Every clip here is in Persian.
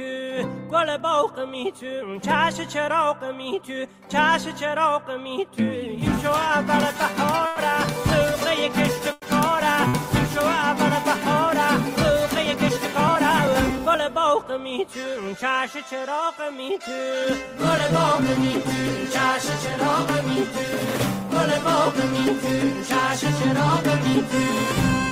تو گل باغ می تو چش چراغ می تو چش چراغ می تو این شو اول بهاره. سوقه کشت کاره این شو اول بهاره. سوقه کشت کاره گل باغ می تو چش چراغ می تو گل باغ می تو چش چراغ می تو گل باغ می تو چش چراغ می تو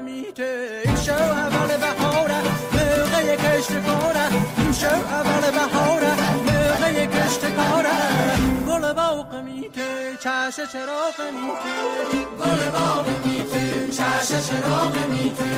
میته این شو اول بهاره موقع کشت کاره. این شو اول بهاره موقع کشت کاره. گل باغ میته چش چراغ میته گل باغ میته چش چراغ میته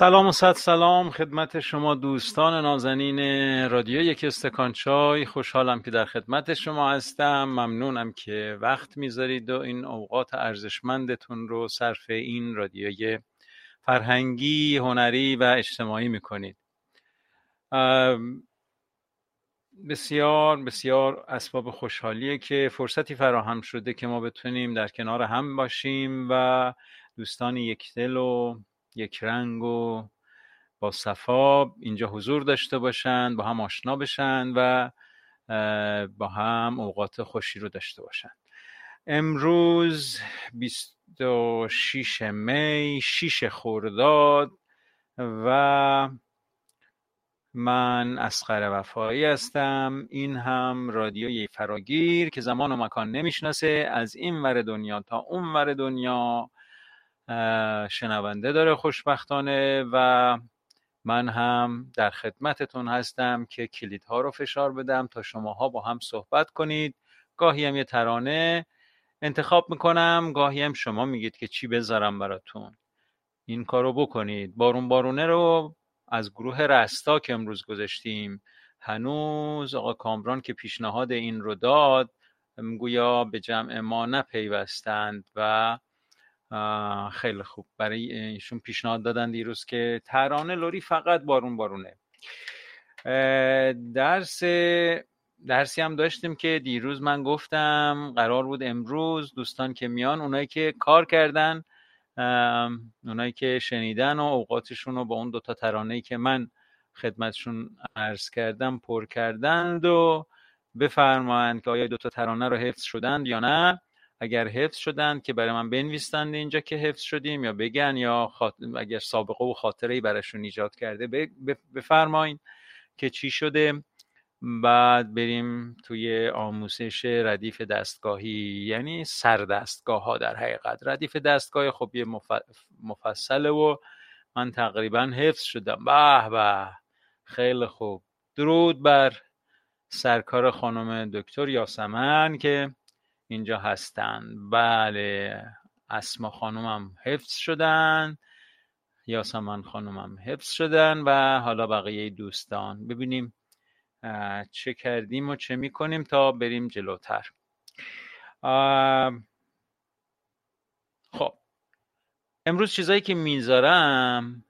سلام و صد سلام خدمت شما دوستان نازنین رادیو یک استکان چای. خوشحالم که در خدمت شما هستم. ممنونم که وقت می‌ذارید و این اوقات ارزشمندتون رو صرف این رادیوی فرهنگی هنری و اجتماعی می‌کنید. بسیار بسیار اسباب خوشحالیه که فرصتی فراهم شده که ما بتونیم در کنار هم باشیم و دوستان یک دل و یک رنگ و با صفا اینجا حضور داشته باشند با هم آشنا بشن و با هم اوقات خوشی رو داشته باشن. امروز 26 می 6 خرداد و من اسقر وفایی هستم. این هم رادیوی فراگیر که زمان و مکان نمی‌شناسه. از این ور دنیا تا اون ور دنیا شنونده داره خوشبختانه و من هم در خدمتتون هستم که کلیدها رو فشار بدم تا شماها با هم صحبت کنید. گاهی هم یه ترانه انتخاب می‌کنم گاهی هم شما میگید که چی بذارم براتون. این کارو بکنید. بارون بارونه رو از گروه رستا که امروز گذاشتیم هنوز آقا کامران که پیشنهاد این رو داد گویا به جمع ما نپیوستند و خیلی خوب. برای ایشون پیشنهاد دادن دیروز که ترانه لوری فقط بارون بارونه. درس درسی هم داشتیم که دیروز من گفتم قرار بود امروز دوستان که میان اونایی که کار کردن اونایی که شنیدن و اوقاتشون رو با اون دوتا ترانه که من خدمتشون عرض کردم پر کردند و بفرمایند که آیا دوتا ترانه رو حفظ شدند یا نه. اگر حفظ شدند که برای من بنویسند اینجا که حفظ شدیم یا بگن یا اگر سابقه و خاطره ای براشون ایجاد کرده بفرمایین که چی شده. بعد بریم توی آموزش ردیف دستگاهی یعنی سر دستگاه ها در حقیقت. ردیف دستگاه خب یه مفصله و من تقریبا حفظ شدم. به به خیلی خوب. درود بر سرکار خانم دکتر یاسمن که اینجا هستن. بله اسما خانومم حفظ شدن یاسمن خانومم حفظ شدن و حالا بقیه دوستان. ببینیم چه کردیم و چه می‌کنیم تا بریم جلوتر. خب امروز چیزایی که می‌ذارم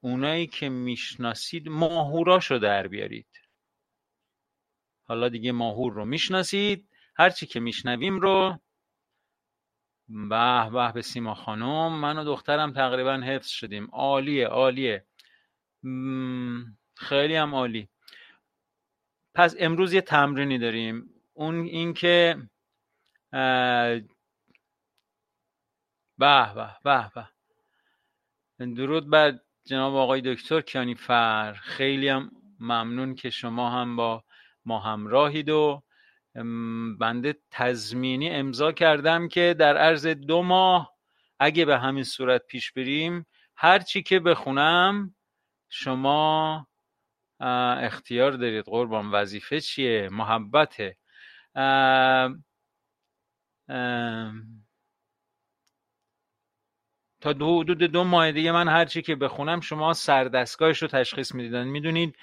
اونایی که می‌شناسید ماهوراشو در بیارید. حالا دیگه ماهور رو می‌شناسید. هرچی که میشنویم رو به به به سیما خانم. من و دخترم تقریبا حفظ شدیم. عالیه عالیه. خیلی هم عالی. پس امروز یه تمرینی داریم. اون اینکه به به به به. درود بر جناب آقای دکتر کیانی فر. خیلی هم ممنون که شما هم با ما همراهید و بنده تضمینی امضا کردم که در عرض دو ماه اگه به همین صورت پیش بریم هر چی که بخونم شما اختیار دارید. قربان وظیفه چیه؟ محبته. تا دو حدود دو, دو ماه دیگه من هرچی که بخونم شما سردستگاهش رو تشخیص می‌دیدن می‌دونید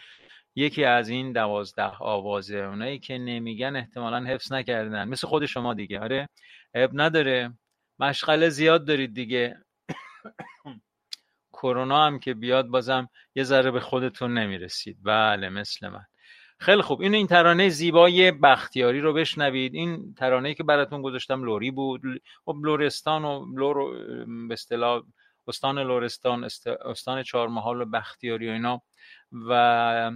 یکی از این دوازده آوازه اونایی که نمیگن احتمالا حفظ نکردن. مثل خود شما دیگه. آره اب نداره. مشغله زیاد دارید دیگه. کرونا هم که بیاد بازم یه ذره به خودتون نمی‌رسید. بله مثل من. خیلی خوب. این این ترانه زیبای بختیاری رو بشنوید. این ترانه که براتون گذاشتم لوری بود. خب لورستان و لور به اصطلاح استان لورستان استان چهارمحال و بختیاری و اینا. و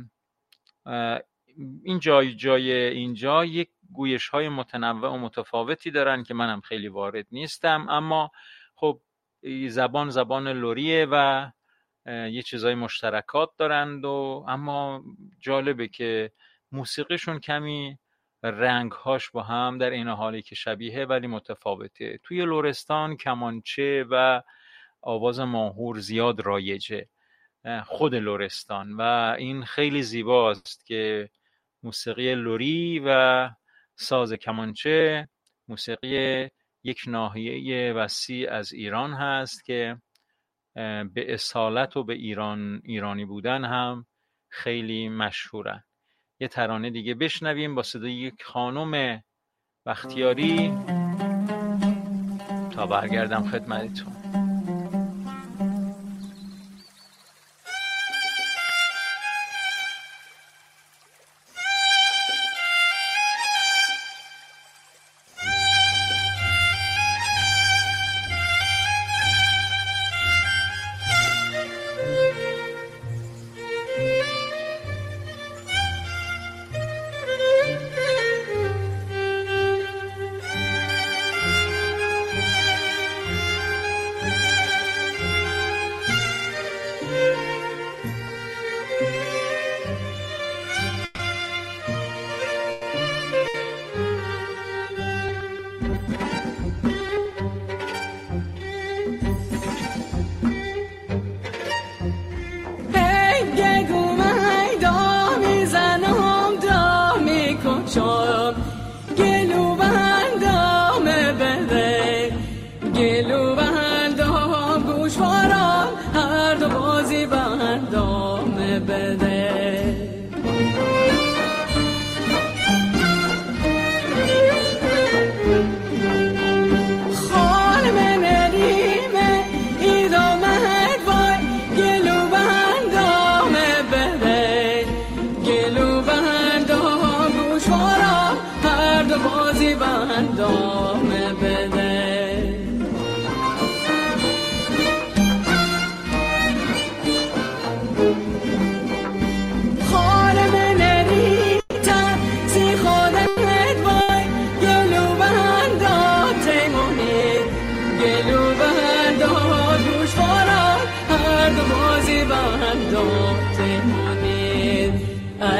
این جای جای اینجا یک گویش های متنوع و متفاوتی دارن که منم خیلی وارد نیستم. اما خب زبان زبان لوریه و یه چیزای مشترکات دارند و اما جالبه که موسیقیشون کمی رنگهاش با هم در این حالی که شبیه ولی متفاوته. توی لورستان کمانچه و آواز ماهور زیاد رایجه. خود لورستان و این خیلی زیباست که موسیقی لوری و ساز کمانچه موسیقی یک ناحیه وسیع از ایران هست که به اصالت و به ایران ایرانی بودن هم خیلی مشهورن. یه ترانه دیگه بشنویم با صدای یک خانم بختیاری. تا برگردم خدمتتون.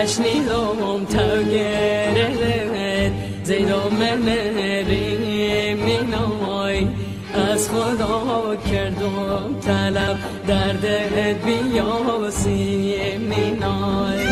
اشنیدم تو گره زیدم مریم مینای از خدا کردم طلب دردت بیاسی مینای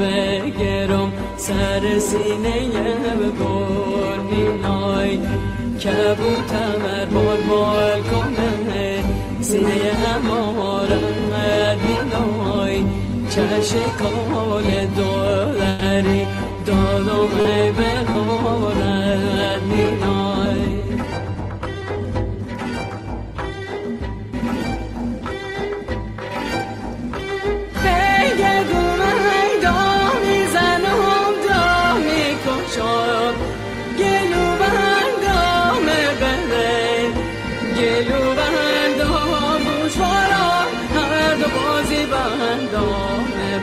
بگرم سر سینه بگل نینای کبوتر بال بال کنه. سینه همارم بینای چش کال دولری دادم به خورد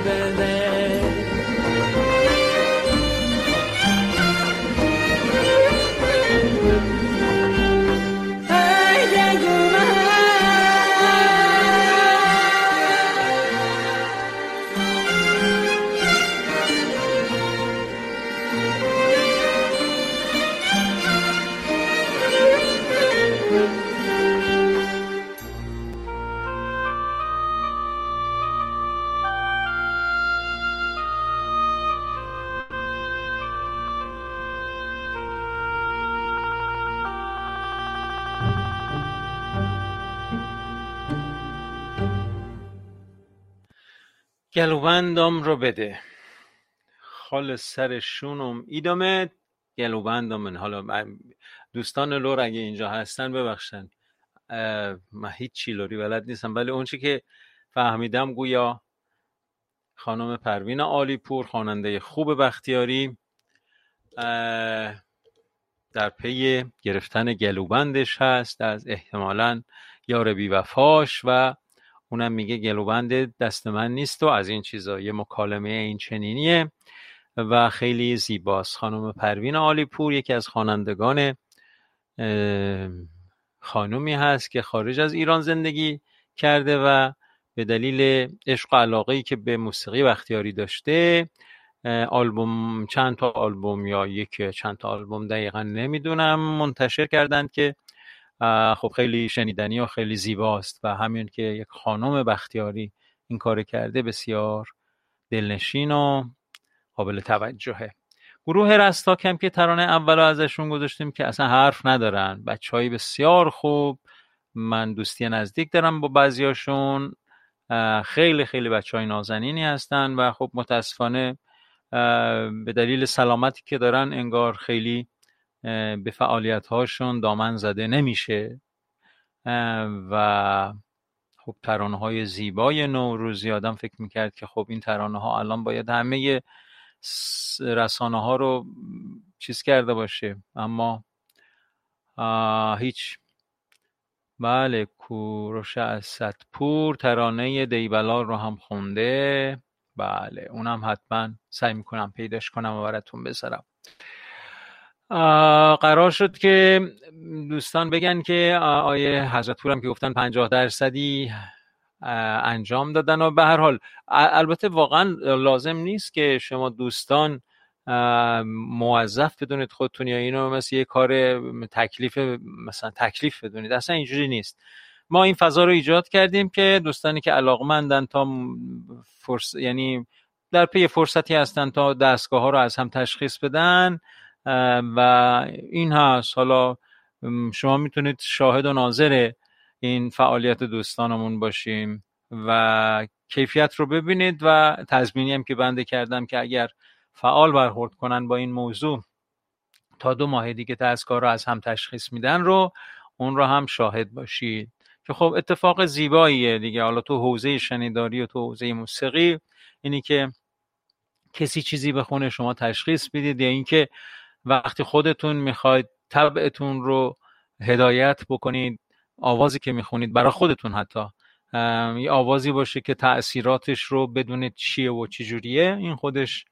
better then. گلوبندم رو بده. خال سر شونم. ایدامه گلوبندم حالا دوستان لور اگه اینجا هستن ببخشن. من هیچ لوری بلد نیستم. ولی اون که فهمیدم گویا خانم پروین آلیپور خواننده خوب بختیاری در پی گرفتن گلوبندش هست. از احتمالا یار بیوفاش و اونم میگه گلوبند دست من نیست و از این چیزا. یه مکالمه این چنینیه و خیلی زیباست. خانم پروین آلیپور یکی از خوانندگان خانومی هست که خارج از ایران زندگی کرده و به دلیل عشق و علاقه ای که به موسیقی بختیاری داشته آلبوم چند تا آلبوم یا یک چند تا آلبوم دقیقا نمی‌دونم منتشر کردند که خب خیلی شنیدنی و خیلی زیباست و همین که یک خانم بختیاری این کار کرده بسیار دلنشین و قابل توجهه. گروه رستاک هم که ترانه اول ازشون گذاشتیم که اصلا حرف ندارن. بچه های بسیار خوب. من دوستی نزدیک دارم با بعضیاشون. خیلی خیلی بچه های نازنینی هستن و خب متاسفانه به دلیل سلامتی که دارن انگار خیلی به فعالیت هاشون دامن زده نمیشه. و خب ترانه های زیبای نوروزی آدم فکر می‌کرد که خب این ترانه ها الان باید همه رسانه ها رو چیز کرده باشه. اما هیچ. بله کوروش از ستپور ترانه دیبلار رو هم خونده. بله اونم حتما سعی می‌کنم پیداش کنم و براتون بذارم. قرار شد که دوستان بگن که آیه حضرت پورم که گفتن پنجاه درصدی انجام دادن و به هر حال البته واقعا لازم نیست که شما دوستان موظف بدونید خودتون یا اینو مثل یه کار تکلیف مثلا تکلیف بدونید اصلا اینجوری نیست. ما این فضا رو ایجاد کردیم که دوستانی که علاقمندن تا فرص... یعنی در پی فرصتی هستن تا دستگاه ها رو از هم تشخیص بدن و این هست. حالا شما می‌تونید شاهد و ناظر این فعالیت دوستانمون باشیم و کیفیت رو ببینید و تضمینی هم که بنده کردم که اگر فعال برخورد کنن با این موضوع تا دو ماه دیگه دستگاه رو از هم تشخیص میدن رو اون رو هم شاهد باشید. که خب اتفاق زیباییه دیگه. حالا تو حوزه شنیداری و تو حوزه موسیقی اینی که کسی چیزی بخونه شما تشخیص بدید یا اینکه وقتی خودتون می‌خواید طبعتون رو هدایت بکنید آوازی که می‌خونید برای خودتون حتی یه آوازی باشه که تاثیراتش رو بدونید چیه و چجوریه این خودش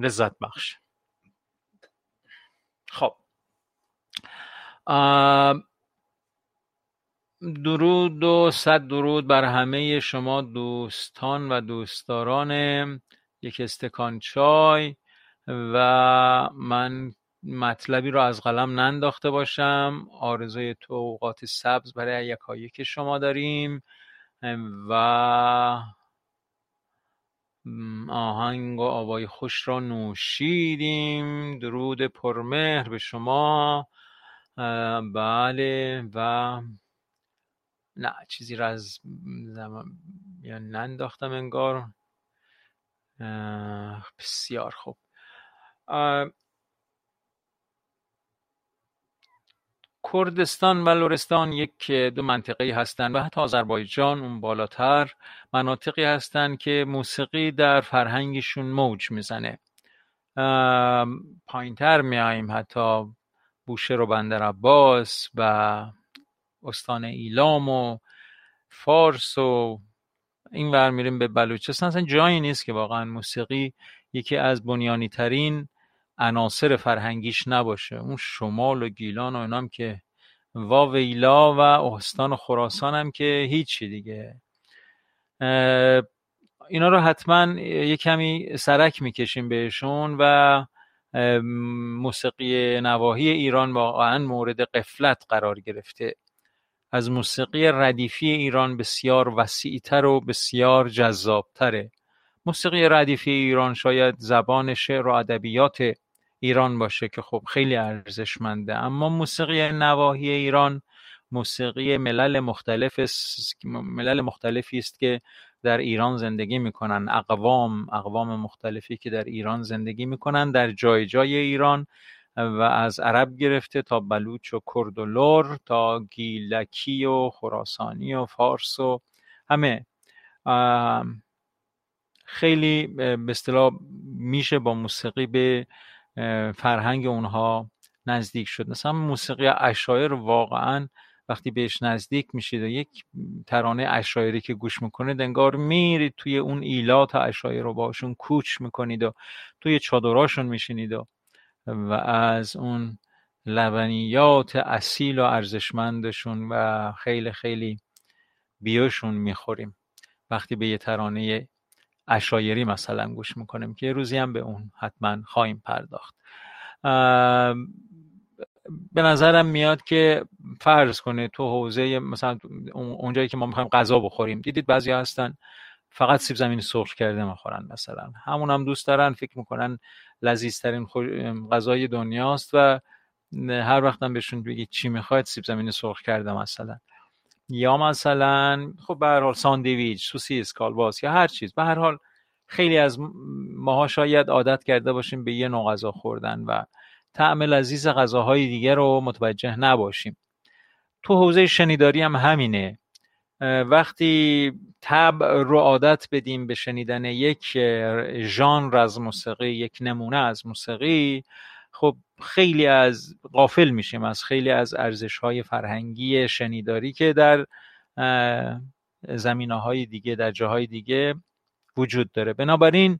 لذت بخش خب. درود و صد درود بر همه شما دوستان و دوستداران یک استکان چای. و من مطلبی رو از قلم ننداخته باشم. آرزوی تو اوقات سبز برای یکایی که شما داریم. و آهنگ و آوای خوش را نوشیدیم. درود پرمهر به شما. بله و نه چیزی را از یا ننداختم انگار. بسیار خوب. کردستان و لورستان یک دو منطقه هستند و حتی آذربایجان اون بالاتر مناطقی هستند که موسیقی در فرهنگشون موج می‌زنه. پایینتر میاییم حتی بوشهر و بندر عباس و استان ایلام و فارس و این ور میریم به بلوچستان. اصلا جایی نیست که واقعا موسیقی یکی از بنیانی ترین عناصر فرهنگیش نباشه. اون شمال و گیلان و اینام که واویلا و استان و خراسان هم که هیچی دیگه. اینا رو حتما یه کمی سرک می‌کشیم بهشون و موسیقی نواحی ایران واقعا مورد قفلت قرار گرفته. از موسیقی ردیفی ایران بسیار وسیعتر و بسیار جذابتره. موسیقی ردیفی ایران شاید زبان شعر و ادبیات ایران باشه که خب خیلی ارزشمنده. اما موسیقی نواحی ایران موسیقی ملل مختلف ملل مختلفی است که در ایران زندگی می‌کنن. اقوام اقوام مختلفی که در ایران زندگی می‌کنن. در جای جای ایران و از عرب گرفته تا بلوچ و کرد و لور تا گیلکی و خراسانی و فارس و همه. خیلی به اصطلاح میشه با موسیقی به فرهنگ اونها نزدیک شد. مثلا موسیقی اشایر واقعا وقتی بهش نزدیک میشید و یک ترانه اشایری که گوش می‌کنید انگار میرید توی اون ایلات اشایر رو باشون کوچ می‌کنید و توی چادراشون میشینید و و از اون لبنیات اصیل و ارزشمندشون و خیلی خیلی بیوشون می‌خوریم. وقتی به یه ترانه اشایری مثلا گوش می‌کنیم که روزی هم به اون حتما خواهیم پرداخت. به نظرم میاد که فرض کنه تو حوزه مثلا اونجایی که ما می‌خوایم غذا بخوریم دیدید بعضی هستن فقط سیب زمینی سرخ کرده می‌خورن مثلا. همون هم دوست دارن فکر می‌کنن لذیذترین غذای دنیاست و هر وقت هم بهشون بگید چی می‌خواید سیب زمینی سرخ کرده مثلا. یا مثلا خب به هر حال ساندویچ سوسیس کالباس یا هر چیز. به هر حال خیلی از ماها شاید عادت کرده باشیم به یه نوع غذا خوردن و طعم لذیذ غذاهای دیگه رو متوجه نباشیم. تو حوزه شنیداری هم همینه. وقتی تب رو عادت بدیم به شنیدن یک ژانر از موسیقی یک نمونه از موسیقی خب خیلی از غافل میشیم از خیلی از ارزش های فرهنگی شنیداری که در زمینه های دیگه در جاهای دیگه وجود داره. بنابراین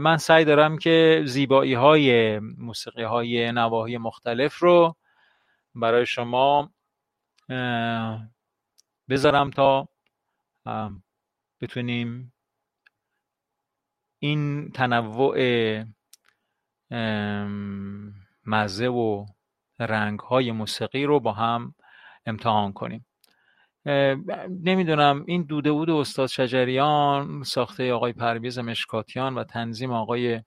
من سعی دارم که زیبایی های موسیقی های نواحی مختلف رو برای شما بذارم تا بتونیم این تنوع مزه و رنگ های موسیقی رو با هم امتحان کنیم. نمی‌دونم این دوده بود استاد شجریان ساخته آقای پرویز مشکاتیان و تنظیم آقای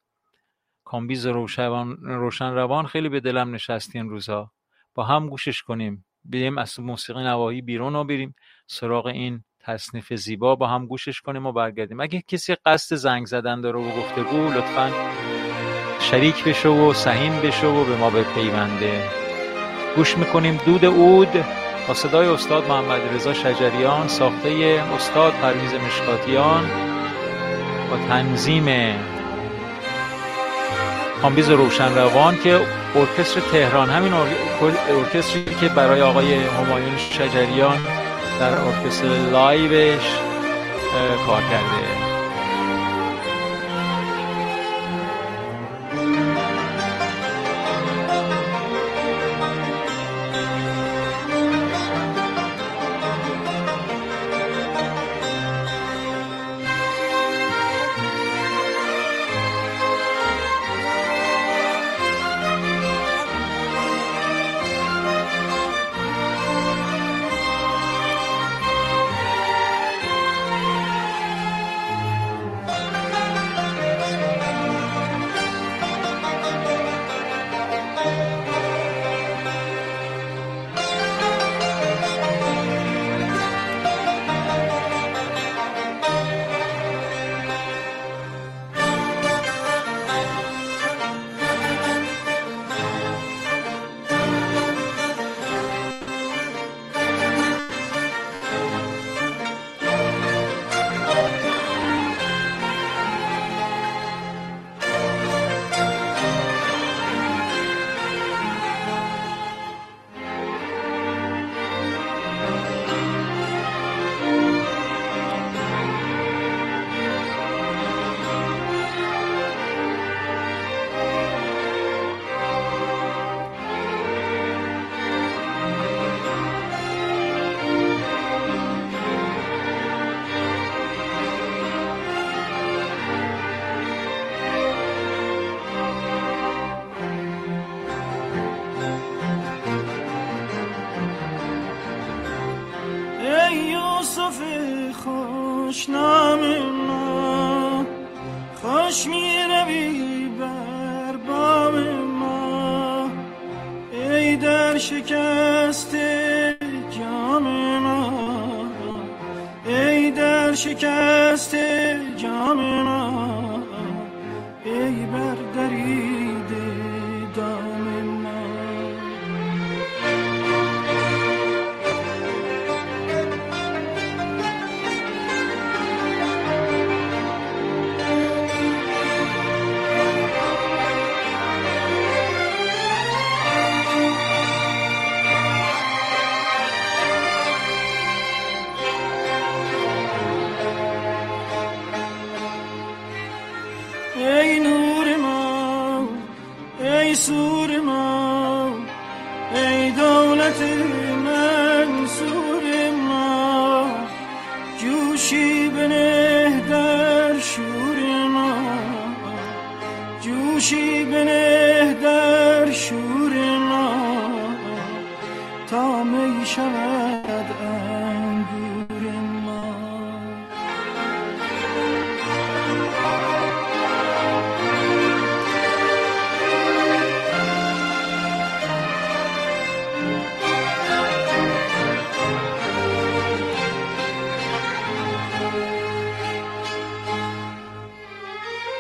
کامبیز روشن, روشن روان خیلی به دلم نشستی این روزها با هم گوشش کنیم بریم از موسیقی نواحی بیرون و بریم سراغ این تصنیف زیبا با هم گوشش کنیم و برگردیم. اگه کسی قصد زنگ زدن داره و گفتگو لطفا شریک بشه و سهیم بشه و به ما بپیونده. گوش می‌کنیم. دود عود با صدای استاد محمد رضا شجریان ساخته استاد پرویز مشکاتیان با تنظیم کامبیز روشن روان که ارکستر تهران همین ارکستری که برای آقای همایون شجریان در ارکستر live ش کار کرده.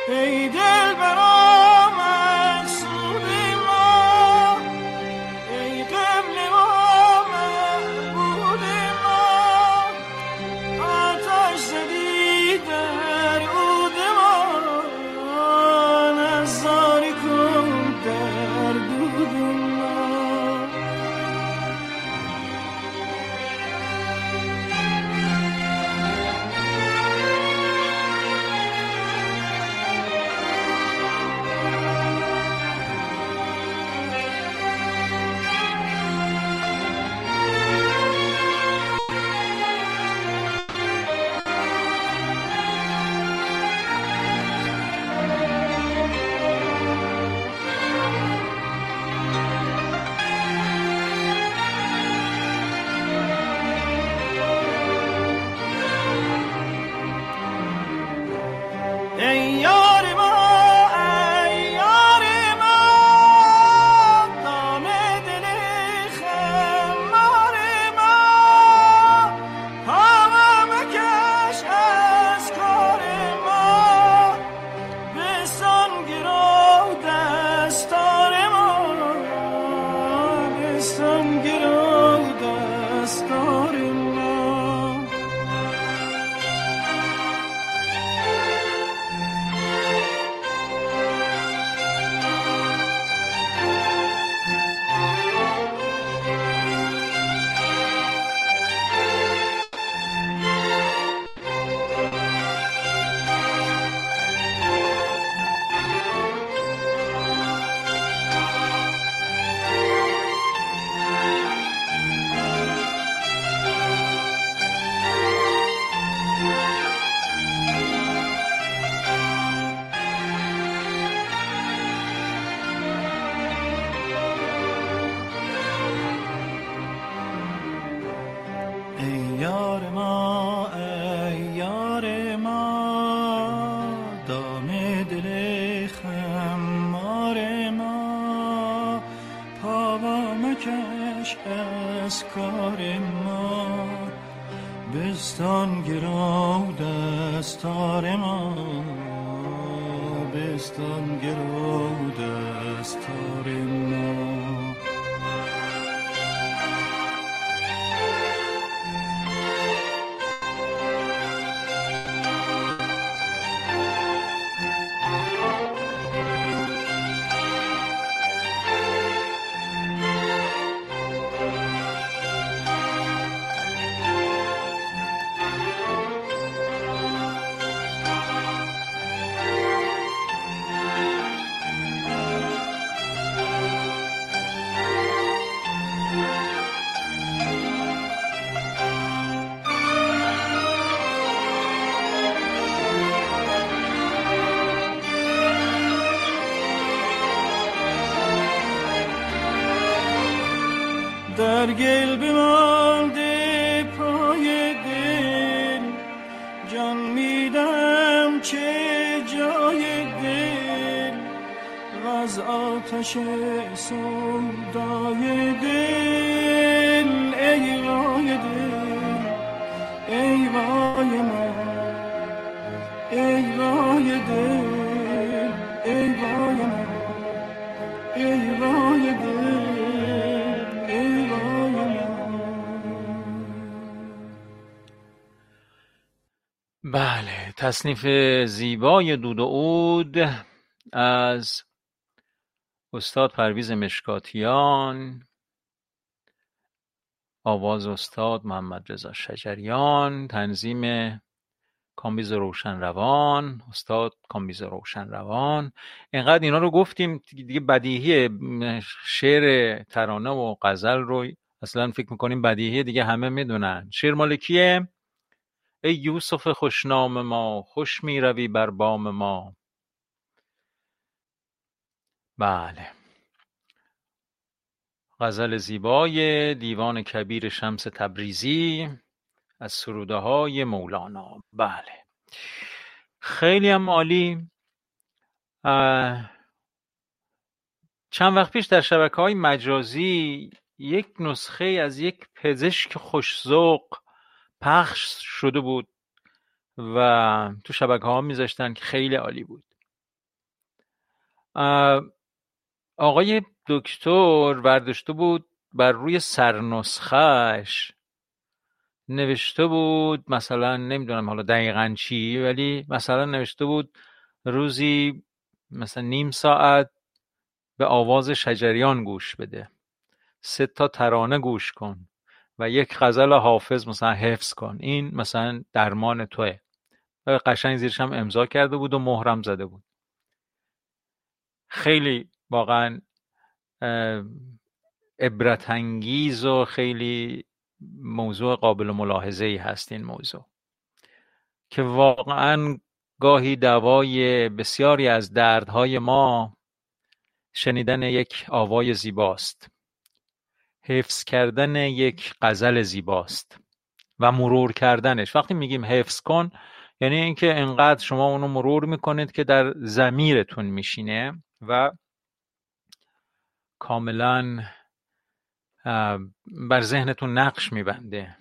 ای دل کار ما بستان گرا دستار ما. بستان گرا دستار ما. تصنیف زیبای دود عود از استاد پرویز مشکاتیان آواز استاد محمد رضا شجریان تنظیم کامبیز روشن روان استاد کامبیز روشن روان اینقدر اینا رو گفتیم دیگه بدیهی شعر ترانه و غزل رو اصلا فکر می‌کنیم بدیهی دیگه همه می‌دونن. شعر مال کیه؟ ای یوسف خوشنام ما خوش می‌روی بر بام ما. بله. غزل زیبای دیوان کبیر شمس تبریزی از سروده های مولانا. بله. خیلی هم عالی. چند وقت پیش در شبکه های مجازی یک نسخه از یک پزشک خوشذوق پخش شده بود و تو شبکه ها میذاشتن که خیلی عالی بود. آقای دکتر برداشته بود بر روی سرنسخهش نوشته بود مثلا نمی‌دونم حالا دقیقا چی ولی مثلا نوشته بود روزی مثلا نیم ساعت به آواز شجریان گوش بده. سه تا ترانه گوش کن. و یک غزل حافظ مثلا حفظ کن. این مثلا درمان توه. و قشنگ زیرش هم امضا کرده بود و مهرم زده بود. خیلی واقعا عبرت انگیز و خیلی موضوع قابل ملاحظه ای هست این موضوع. که واقعا گاهی دوای بسیاری از دردهای ما شنیدن یک آوای زیباست. حفظ کردن یک غزل زیباست و مرور کردنش. وقتی میگیم حفظ کن یعنی اینکه انقدر شما اونو مرور می‌کنید که در زمیرتون میشینه و کاملا بر ذهنتون نقش میبنده.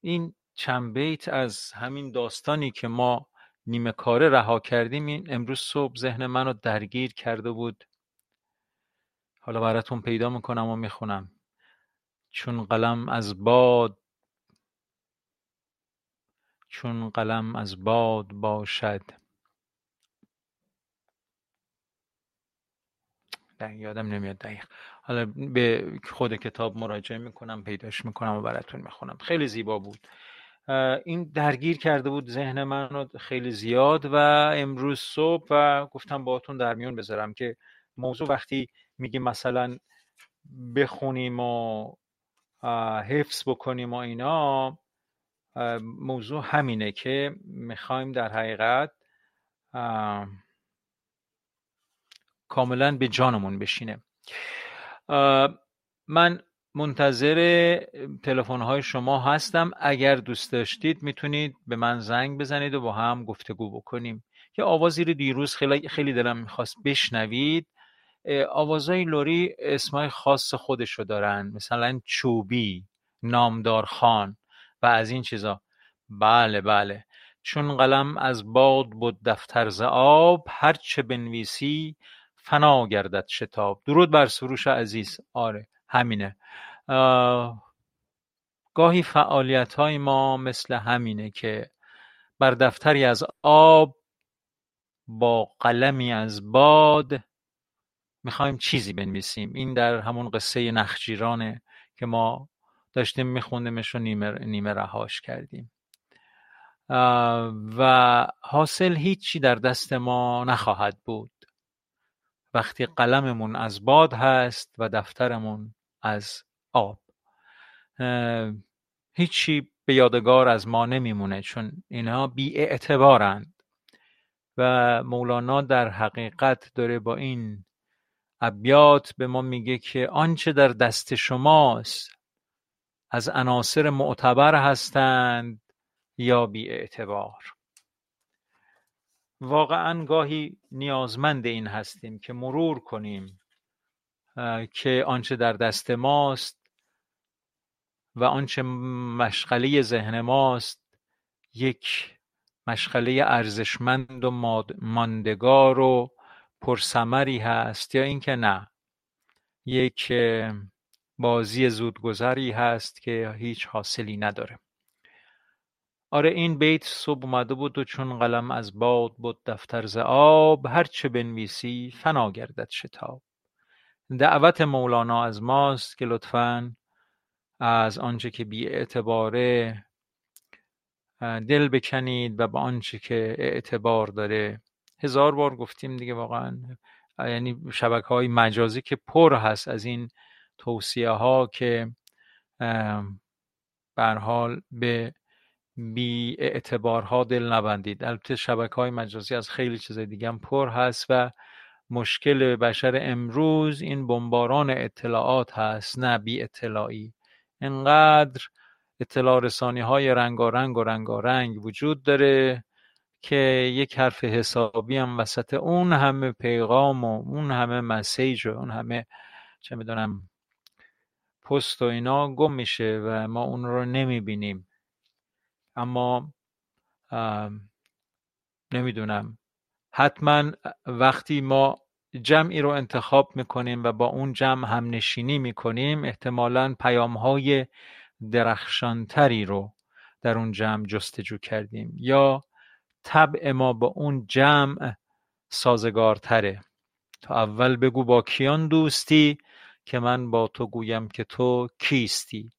این چند بیت از همین داستانی که ما نیمه کاره رها کردیم این امروز صبح ذهن منو درگیر کرده بود. حالا براتون پیدا می‌کنم و می‌خونم. چون قلم از باد چون قلم از باد باشد. یادم نمیاد دقیق. حالا به خود کتاب مراجعه می‌کنم پیداش می‌کنم و براتون می‌خونم. خیلی زیبا بود. این درگیر کرده بود ذهن من رو خیلی زیاد و امروز صبح و گفتم باهاتون در میون بذارم که موضوع وقتی میگیم مثلا بخونیم و حفظ بکنیم و اینا موضوع همینه که می‌خوایم در حقیقت کاملا به جانمون بشینه. من منتظر تلفن های شما هستم. اگر دوست داشتید می‌تونید به من زنگ بزنید و با هم گفتگو بکنیم. یه آوازی رو دیروز خیلی خیلی دلم می‌خواست بشنوید. آوازهای لوری اسمای خاص خودشو دارن. مثلا چوبی نامدار خان و از این چیزا. بله بله. چون قلم از باد بود دفتر ز آب هر چه بنویسی فنا گردد شتاب. درود بر سروش عزیز. آره همینه. گاهی فعالیت های ما مثل همینه که بر دفتری از آب با قلمی از باد می‌خوایم چیزی بنویسیم. این در همون قصه نخجیرانه که ما داشتیم میخوندیمش و نیمه, نیمه رهاش کردیم. و حاصل هیچی در دست ما نخواهد بود. وقتی قلممون از باد هست و دفترمون از آب. هیچی به یادگار از ما نمیمونه چون اینها بی اعتبارند و مولانا در حقیقت داره با این ابیات به ما میگه که آنچه در دست شماست از عناصر معتبر هستند یا بی اعتبار واقعا گاهی نیازمند این هستیم که مرور کنیم که آنچه در دست ماست و آنچه مشغله ذهن ماست یک مشغله ارزشمند و ماندگار و پرثمری هست یا اینکه نه. یک بازی زودگذری هست که هیچ حاصلی نداره. آره این بیت صبح اومده بود و چون قلم از باد بود دفتر ز آب هر چه بنویسی فنا گردد شتاب. دعوت مولانا از ماست که لطفا از آنچه که بی اعتباره دل بکنید و به آنچه که اعتبار داره هزار بار گفتیم دیگه واقعا یعنی شبکه های مجازی که پر هست از این توصیه ها که حال به بی اعتبارها دل نبندید. البته شبکه های مجازی از خیلی چیز دیگه هم پر هست و مشکل بشر امروز این بمباران اطلاعات هست نه بی اطلاعی انقدر اطلاع رسانی های رنگارنگ و رنگارنگ وجود داره که یک حرف حسابی هم وسط اون همه پیغام و اون همه مسیج و اون همه چه می‌دونم پست و اینا گم میشه و ما اون رو نمی‌بینیم. اما نمی‌دونم. حتما وقتی ما جمعی رو انتخاب می‌کنیم و با اون جمع هم نشینی می‌کنیم احتمالا پیام های درخشانتری رو در اون جمع جستجو کردیم. یا طبع ما با اون جمع سازگارتره. تا اول بگو با کیان دوستی که من با تو گویم که تو کیستی.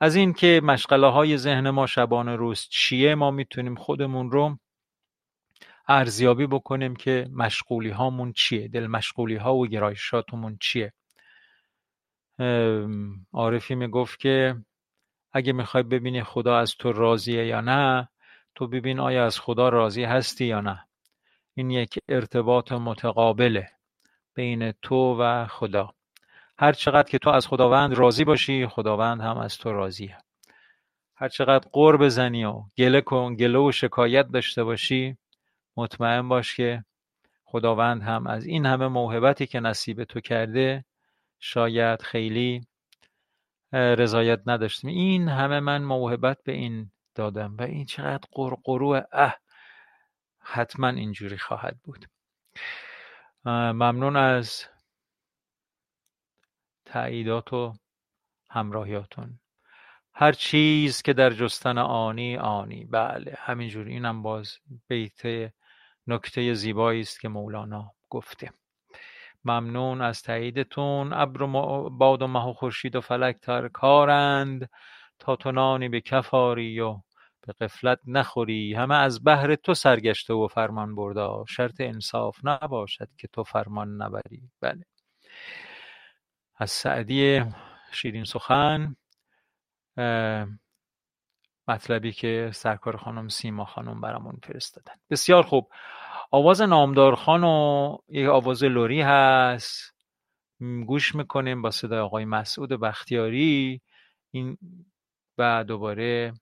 از این که مشغله های ذهن ما شبانه روز چیه ما می‌تونیم خودمون رو ارزیابی بکنیم که مشغولی هامون چیه دل مشغولی ها و گرایشاتمون چیه. عارفی می‌گفت که اگه می‌خوای ببینی خدا از تو راضیه یا نه تو ببین آیا از خدا راضی هستی یا نه. این یک ارتباط متقابله بین تو و خدا. هر چقدر که تو از خداوند راضی باشی خداوند هم از تو راضیه. هر چقدر قر بزنی و گله کن گله و شکایت داشته باشی مطمئن باش که خداوند هم از این همه موهبتی که نصیب تو کرده شاید خیلی رضایت نداشتیم. این همه من موهبت به این دادم و این چقدر قرقرو اه حتما اینجوری خواهد بود. ممنون از تاییدات و همراهیاتون. هر چیز که در جستن آنی آنی. بله همینجوری اینم باز بیت نکته زیبایی است که مولانا گفته. ممنون از تاییدتون. ابر و باد و مه و خورشید و فلک تر کارند. تا تو نانی به کفاری و به قفلت نخوری. همه از بهر تو سرگشته و فرمان برده. شرط انصاف نباشد که تو فرمان نبری. بله. از سعدی شیرین سخن مطلبی که سرکار خانم سیما خانم برامون فرستادن. بسیار خوب. آواز نامدار خان و یک آواز لوری هست. گوش می‌کنیم با صدای آقای مسعود بختیاری. این و دوباره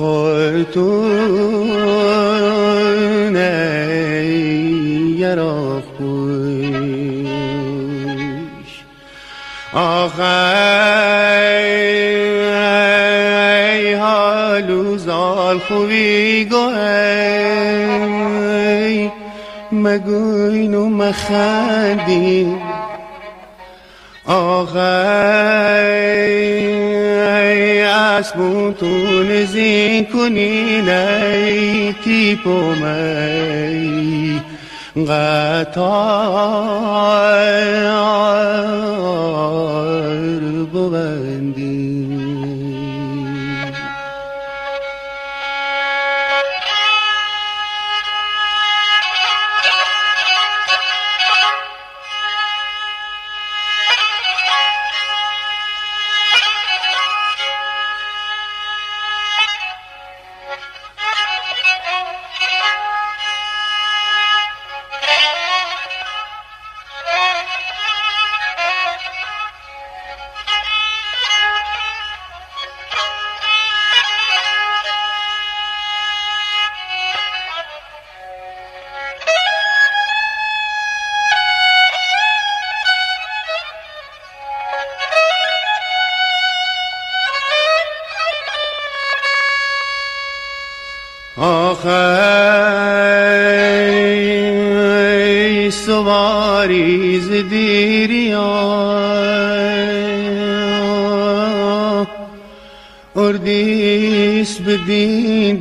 خودتون پوش. آخه ای حالو زال خوبی گو ای مگوین و مخندین آخه ای اسبون تو نزین کنین ای تیپو می. قطار ببندین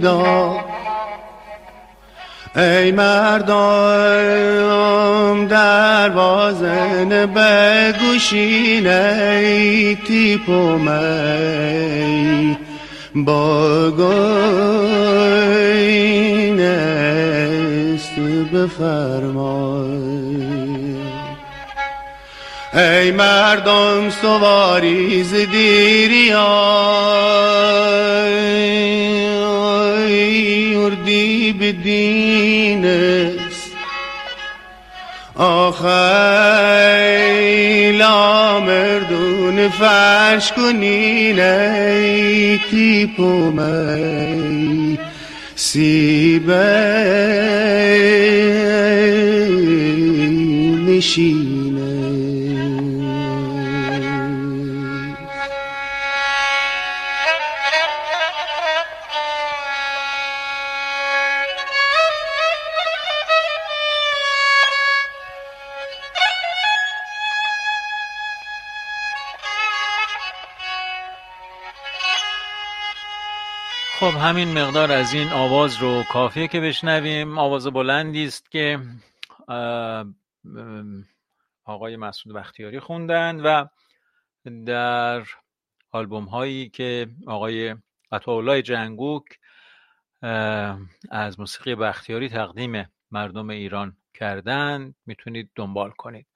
دا ای مردم دروازن بگوشین ای تیپو می با گوین است بفرمای. ای مردم سواری ز اردی به دین است لا مردون فرش کنین ای تیپو می سیبه. نشینه همین مقدار از این آواز رو کافیه که بشنویم. آواز بلندی است که آقای مسعود بختیاری خوندن و در آلبوم هایی که آقای عطاالله جنگوک از موسیقی بختیاری تقدیم مردم ایران کردن می‌تونید دنبال کنید.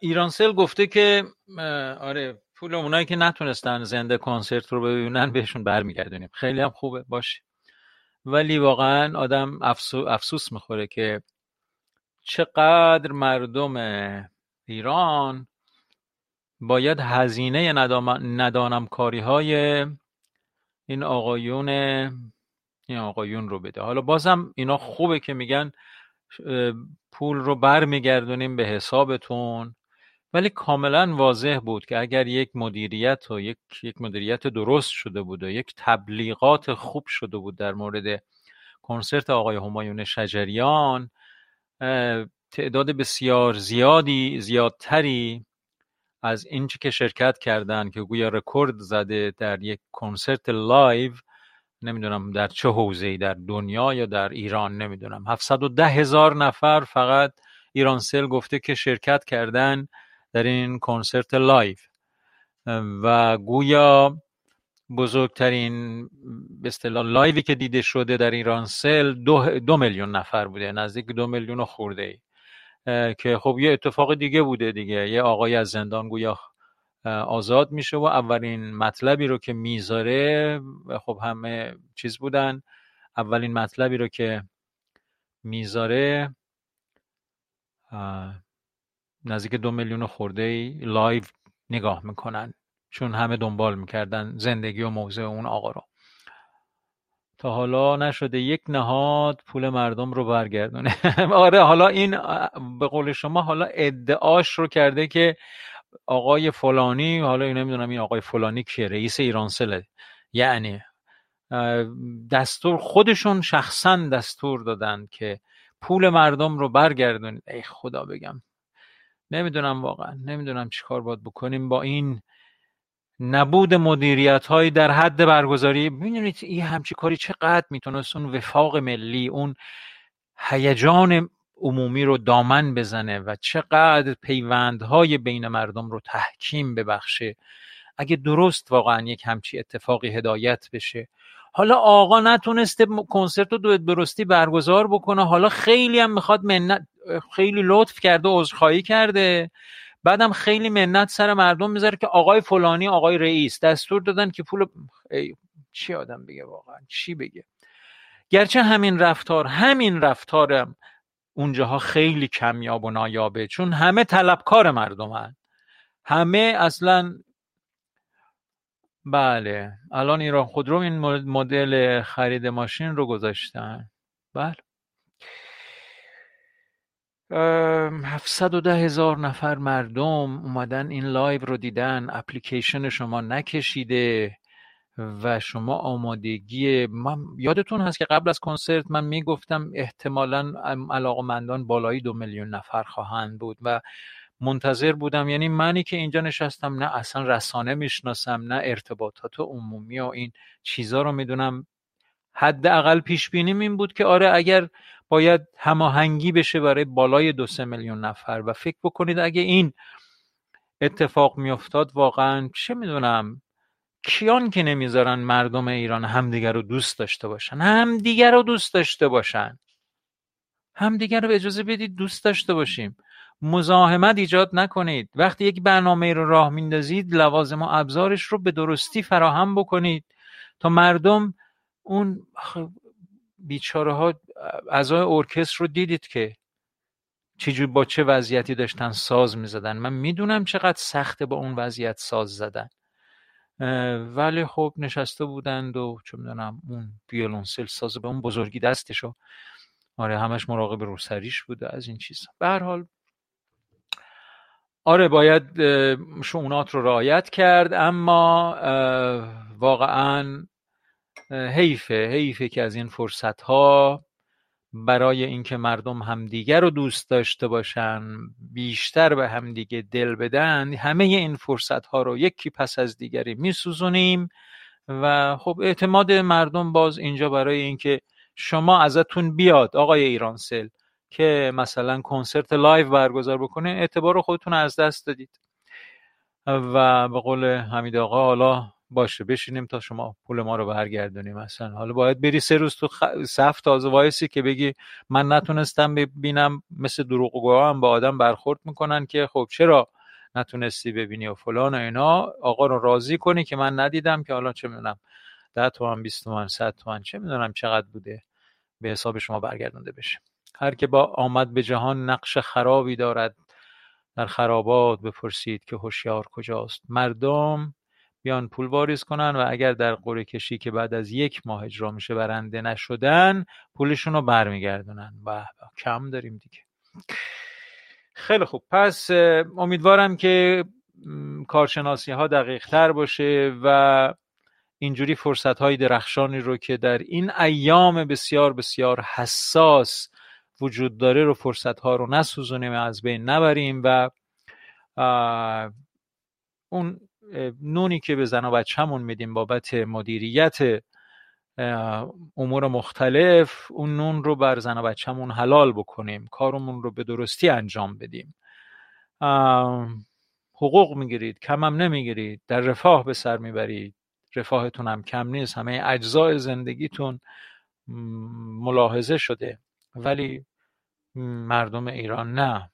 ایرانسل گفته که آره پول اونایی که نتونستن زنده کنسرت رو ببینن بهشون برمیگردونیم. خیلی هم خوبه باشه. ولی واقعا آدم افسو- افسوس می‌خوره که چقدر مردم ایران باید هزینه ندانم کاری های این آقایون این آقایون رو بده. حالا بازم اینا خوبه که میگن پول رو برمیگردونیم به حسابتون. ولی کاملا واضح بود که اگر یک مدیریت و یک, یک مدیریت درست شده بود و یک تبلیغات خوب شده بود در مورد کنسرت آقای همایون شجریان تعداد بسیار زیادی زیادتری از اینچه که شرکت کردن که گویا رکورد زده در یک کنسرت live نمی‌دونم در چه حوزه در دنیا یا در ایران نمی‌دونم. 710 هزار نفر فقط ایران سل گفته که شرکت کردن. در این کنسرت live. و گویا بزرگترین به اصطلاح live ی که دیده شده در ایران سل دو, دو میلیون نفر بوده نزدیک دو میلیون خورده ای. که خب یه اتفاق دیگه بوده دیگه. یه آقای از زندان گویا آزاد میشه و اولین مطلبی رو که می‌ذاره خب همه چیز بودن. اولین مطلبی رو که می‌ذاره نزدیک دو میلیون خورده ای live نگاه می‌کنن. چون همه دنبال می‌کردن زندگی و موضع اون آقا رو. تا حالا نشده یک نهاد پول مردم رو برگردونه. آره حالا این به قول شما حالا ادعاش رو کرده که آقای فلانی حالا این نمی‌دونم این آقای فلانی که رئیس ایرانسله یعنی دستور خودشون شخصا دستور دادن که پول مردم رو برگردونید. ای خدا بگم. نمی‌دونم واقعا. نمی‌دونم چیکار باید بکنیم با این نبود مدیریت هایی در حد برگزاری. ببینید این همچی کاری چقدر می‌تونست اون وفاق ملی اون هیجان عمومی رو دامن بزنه و چقدر پیوندهای بین مردم رو تحکیم ببخشه. اگه درست واقعا یک همچی اتفاقی هدایت بشه حالا آقا نتونسته کنسرت رو درستی برگزار بکنه. حالا خیلی هم می‌خواد منت خیلی لطف کرده عذرخواهی کرده. بعدم خیلی منت سر مردم می‌ذاره که آقای فلانی آقای رئیس دستور دادن که پول ای... چی آدم بگه واقعا؟ چی بگه؟ گرچه همین رفتار همین رفتارم اونجاها خیلی کمیاب و نایابه چون همه طلبکار مردم هن. همه اصلا بله. الان ایران خودرو این مدل خرید ماشین رو گذاشتن. بله. ده هزار نفر مردم اومدن این live رو دیدن. اپلیکیشن شما نکشیده و شما آمادگی من یادتون هست که قبل از کنسرت من می‌گفتم احتمالا علاقمندان بالایی دو میلیون نفر خواهند بود و منتظر بودم. یعنی منی که اینجا نشستم نه اصلا رسانه می‌شناسم نه ارتباطات عمومی و این چیزا رو می‌دونم. حداقل پیش بینیم این بود که آره اگر باید هماهنگی بشه برای بالای دو سه میلیون نفر و فکر بکنید اگه این اتفاق میافتاد واقعا چه می‌دونم کیان که نمی‌ذارن مردم ایران همدیگر رو دوست داشته باشن؟ همدیگر رو دوست داشته باشن. همدیگر رو اجازه بدید دوست داشته باشیم. مزاحمت ایجاد نکنید. وقتی یک برنامه رو راه میندازید لوازم و ابزارش رو به درستی فراهم بکنید تا مردم اون بیچاره ها اعضای ارکستر رو دیدید که چجور با چه وضعیتی داشتن ساز می‌زدن. من می‌دونم چقدر سخته با اون وضعیت ساز زدن. ولی خب نشسته بودند و چه می‌دونم اون ویولونسل ساز به اون بزرگی دستشو. آره همش مراقب روسریش بوده از این چیزا. به هر حال آره باید شونات رو رعایت کرد اما واقعا حیفه حیفه که از این فرصت ها برای اینکه مردم همدیگر رو دوست داشته باشن بیشتر به همدیگه دل بدن همه این فرصت ها رو یکی پس از دیگری میسوزونیم و خب اعتماد مردم باز اینجا برای اینکه شما ازتون بیاد. آقای ایرانسل که مثلا کنسرت live برگزار بکنه اعتبار خودتون از دست دادید. و به قول حمید آقا حالا باشه بشینیم تا شما پول ما رو برگردونیم مثلا حالا باید بری سه روز تو صف تازه وایسی که بگی من نتونستم ببینم مثل دروغگوها هم با آدم برخورد می‌کنن که خب چرا نتونستی ببینی و فلان و اینا. آقا رو راضی کنی که من ندیدم که حالا چه می‌دونم ده تومن بیست تومن صد تومن چه می‌دونم چقدر بوده. به حساب شما برگردونده بشه. هر که با آمد به جهان نقش خرابی دارد در خرابات بپرسید که هوشیار کجاست. مردم بیان پول واریز کنن و اگر در قرعه کشی که بعد از یک ماه اجرا میشه برنده نشدن پولشون رو برمیگردونن و کم داریم دیگه. خیلی خوب. پس امیدوارم که کارشناسی ها دقیق تر باشه و اینجوری فرصت های درخشانی رو که در این ایام بسیار بسیار حساس وجود داره رو فرصت ها رو نسوزونیم از بین نبریم و اون نونی که به زن و بچهمون میدیم بابت مدیریت امور مختلف اون نون رو بر زن و بچهمون حلال بکنیم کارمون رو به درستی انجام بدیم. حقوق می‌گیرید کمم نمی‌گیرید در رفاه به سر می‌برید رفاهتون هم کم نیست همه اجزای زندگیتون ملاحظه شده. ولی مردم ایران نه.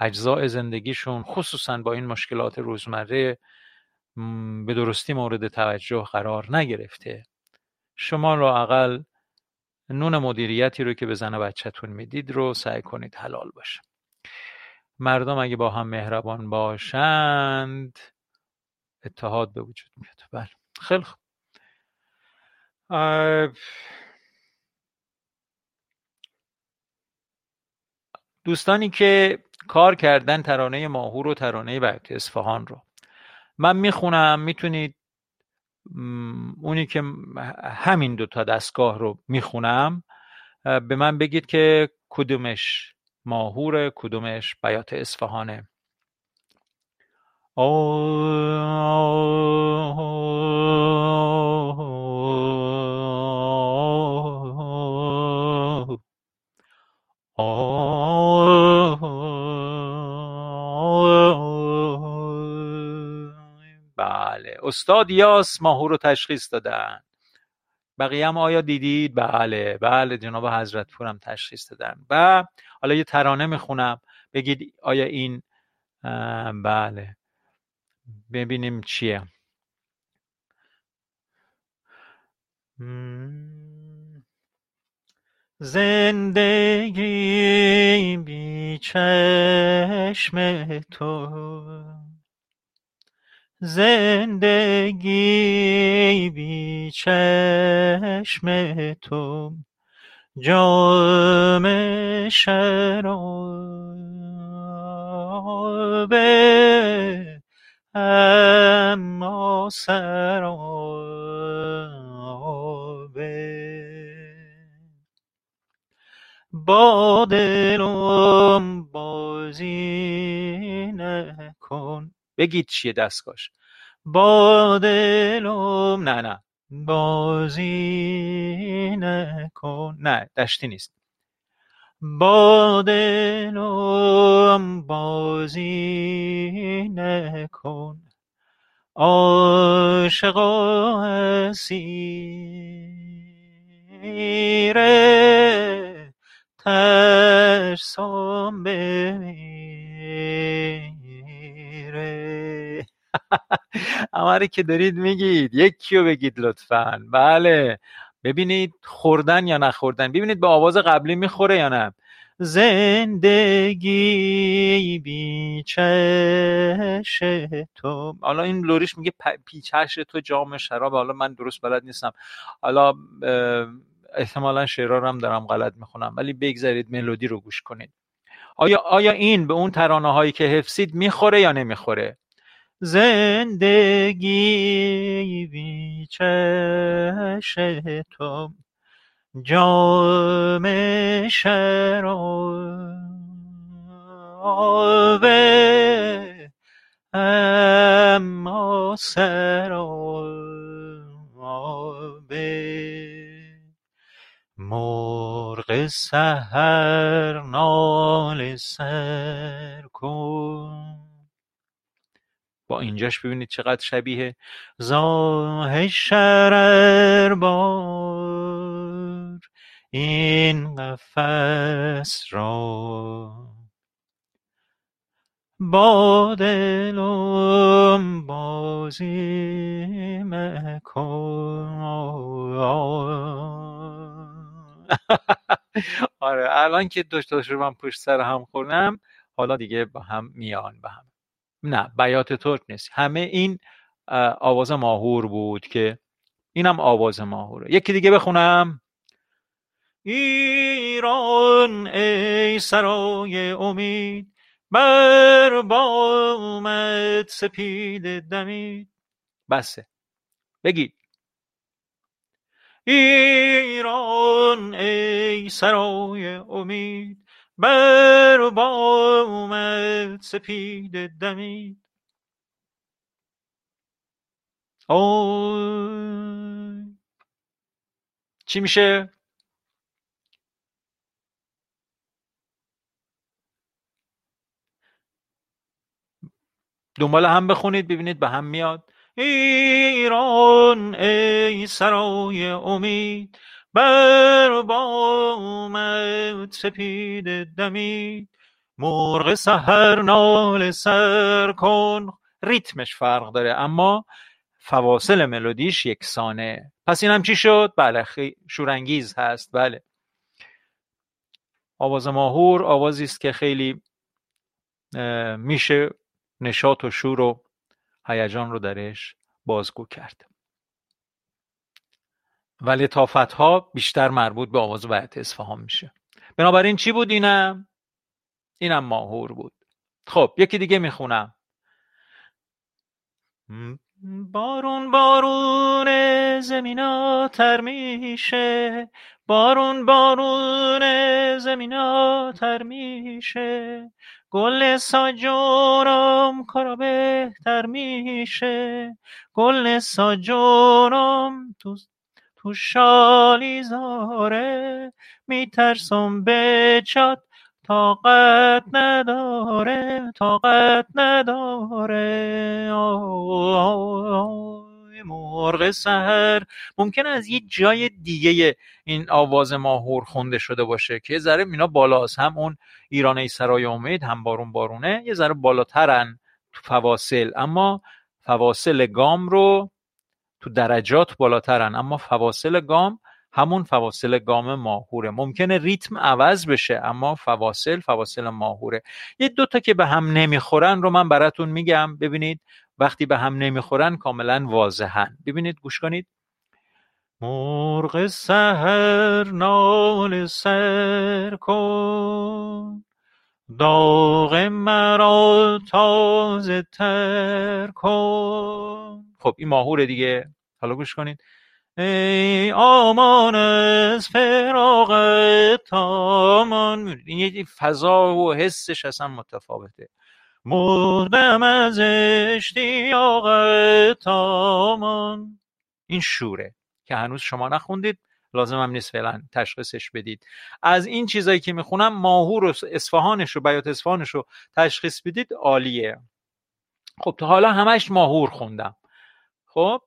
اجزای زندگیشون خصوصا با این مشکلات روزمره به درستی مورد توجه قرار نگرفته. شما رو اقل نون مدیریتی رو که به زن بچهتون می‌دید رو سعی کنید حلال باشه. مردم اگه با هم مهربان باشند اتحاد به وجود میاد. بله. خیلی خوب. دوستانی که کار کردن ترانه ماهور و ترانه بیت اصفهان رو. من می‌خونم می‌تونید اونی که همین دو تا دستگاه رو می‌خونم به من بگید که کدومش ماهور کدومش بیات اصفهانه. بله استاد یاس ماهور رو تشخیص دادن. بقیه هم آیا دیدید؟ بله بله جناب حضرت پورم تشخیص دادن. و حالا یه ترانه می‌خونم. بگید آیا این بله. ببینیم چیه. زندگی بی چشم تو. زندگی بی چشم تو. جام شرابه اما سرابه با دلم بازی نکن. بگید چیه دستگاش با دلم نه نه. بازی نکن. نه دشتی نیست. با دلم بازی نکن. عاشقا اسیره ترسام بمیره همه که دارید میگید. یکی رو بگید لطفا. بله. ببینید خوردن یا نخوردن. ببینید به آواز قبلی می‌خوره یا نه. زندگی بیچش تو. حالا این لوریش میگه پیچش تو جام شراب. حالا من درست بلد نیستم. حالا احتمالا شعرها هم دارم غلط می‌خونم. ولی بگذارید ملودی رو گوش کنید. آیا آیا این به اون ترانه هایی که حفظید می‌خوره یا نمی‌خوره؟ زندگی بیچش تو جام شرابه اما سرابه مرغ سهر نال سر کن. با اینجاش ببینید چقدر شبیه زاه شرر بار. این قفس را با دلم بازی مکن. آره الان که دوست رو من پشت سر هم خوردم حالا دیگه با هم میان به هم. نه بیات ترک نیست. همه این آواز ماهور بود که اینم آواز ماهوره. یکی دیگه بخونم. ایران ای سرای امید بر بامت سپید دمید بسه. بگید. ایران ای سرای امید بر بامت سپید دمید. آی چی میشه؟ دنبال هم بخونید ببینید به هم میاد. ایران ای سرای امید. بر بامت سپید دمید مرغ سحر نال سر کن. ریتمش فرق داره اما فواصل ملودیش یکسانه. پس اینم چی شد؟ بله خی... شورانگیز هست بله. آواز ماهور آوازی است که خیلی میشه نشاط و شور و هیجان رو درش بازگو کرد. و لطافت ها بیشتر مربوط به آواز بیت اصفهان میشه. بنابراین چی بود اینم؟ اینم ماهور بود. خب یکی دیگه می‌خونم. بارون بارون زمینا تر میشه. بارون بارون زمینا تر میشه. گل ساجونم کارا بهتر میشه. گل ساجونم تو تو شالی زاره میترسم بچات طاقت نداره طاقت نداره. مرغ سهر ممکن از یه جای دیگه این آواز ماهور خونده شده باشه که یه ذره اینا بالاست. هم اون ایرانی سرای امید هم بارون بارونه یه ذره بالاترن تو فواصل. اما فواصل گام رو تو درجات بالاترن. اما فواصل گام همون فواصل گام ماهوره. ممکنه ریتم عوض بشه اما فواصل فواصل ماهوره. یه دوتا که به هم نمی‌خورن رو من براتون میگم. ببینید وقتی به هم نمی‌خورن کاملا واضحن. ببینید گوش کنید. مرغ سهر نال سر کن. داغ مرا تازه تر کن. خب این ماهوره دیگه. حالا گوش کنید ای آمان از فراغت تامان. این یه فضا و حسش اصلا متفاوته. مردم از اشتیاقت تامان. این شوره که هنوز شما نخوندید. لازم هم نیست فعلا تشخیصش بدید. از این چیزایی که می‌خونم ماهور و اصفهانش و بیات اصفهانش رو تشخیص بدید عالیه. خب تا حالا همش ماهور خوندم. خب؟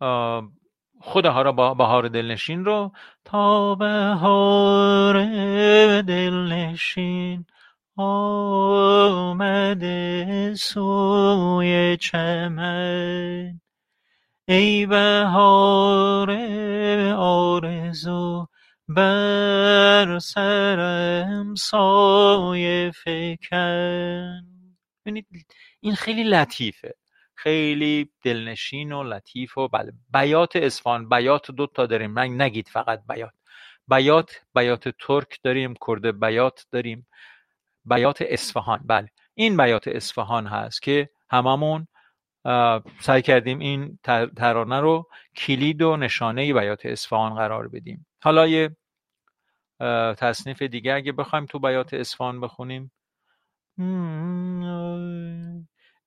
آه، خودها را با بهار دلنشین رو. تا بهار دلنشین آمده سوی چمن. ای بهار آرزو بر سرم سایه ببینید این خیلی لطیفه. خیلی دلنشین و لطیف و بله. بیات اصفهان بیات دو تا داریم. من نگید فقط بیات. بیات بیات ترک داریم کرد بیات داریم. بیات اصفهان بله. این بیات اصفهان هست که هممون سعی کردیم این تر- ترانه رو کلید و نشانه بیات اصفهان قرار بدیم. حالا یه تصنیف دیگه اگه بخوایم تو بیات اصفهان بخونیم.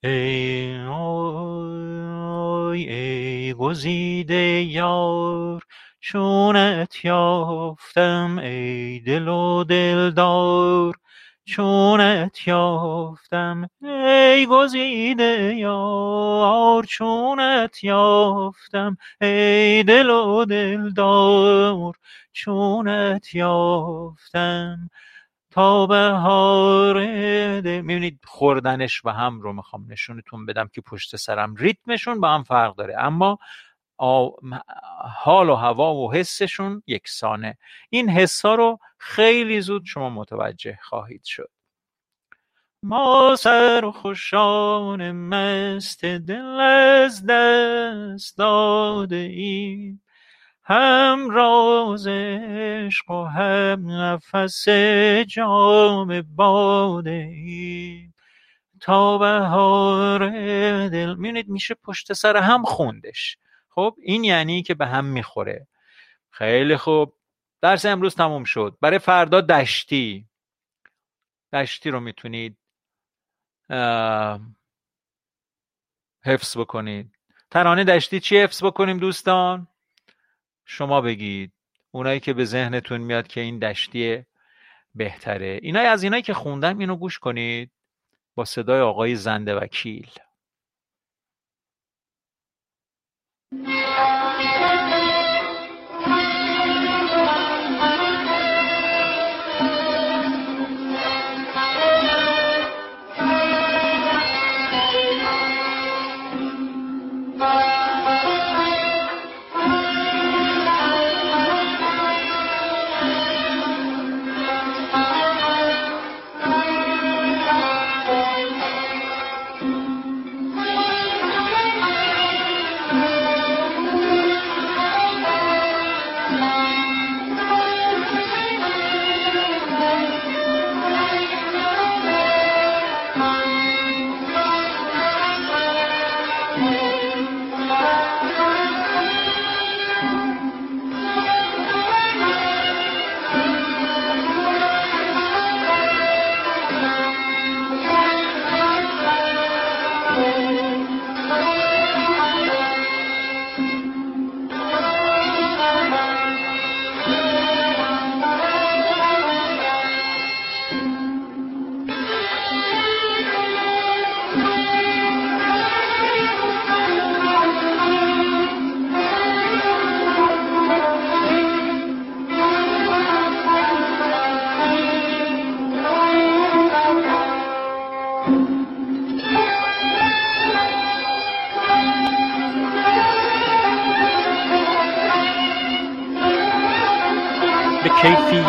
ای آی ای گزیده یار چونت یافتم ای دل و دلدار. چونت یافتم ای گزیده یار چونت یافتم ای دل و دلدار. چونت یافتم تا بهار می‌بینید خوردنش به هم رو می‌خوام نشونتون بدم که پشت سرم ریتمشون با هم فرق داره. اما حال و هوا و حسشون یکسانه. این حس ها رو خیلی زود شما متوجه خواهید شد. ما سر خوشان مست دل از دست داده ایم. هم راز عشق و هم نفس جام باده ایم تا بهار دل می‌بینید میشه پشت سر هم خوندش. خب این یعنی که به هم می‌خوره. خیلی خوب. درس امروز تموم شد. برای فردا دشتی. دشتی رو می‌تونید حفظ بکنید. ترانه دشتی چی حفظ بکنیم دوستان؟ شما بگید. اونایی که به ذهنتون میاد که این دشتی بهتره. اینای از اینایی که خوندم اینو گوش کنید. با صدای آقای زنده وکیل.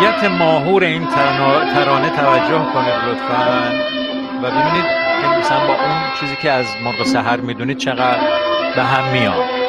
کیفیت ماهور این ترانه توجه کنید لطفا. و ببینید که مثلا با اون چیزی که از مرغ سهر می‌دونید چقدر به هم میاد.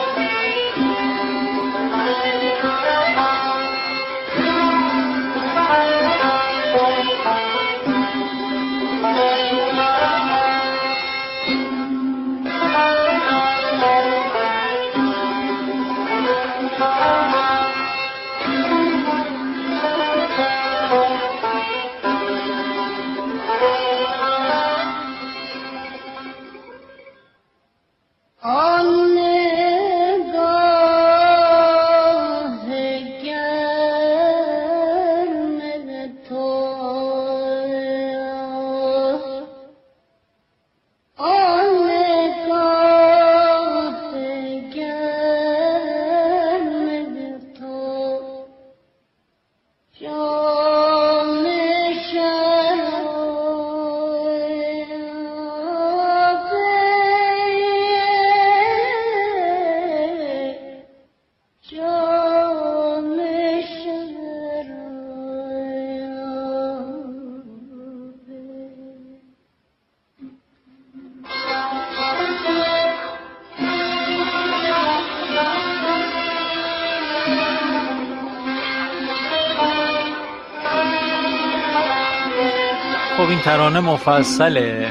ترانه مفصله.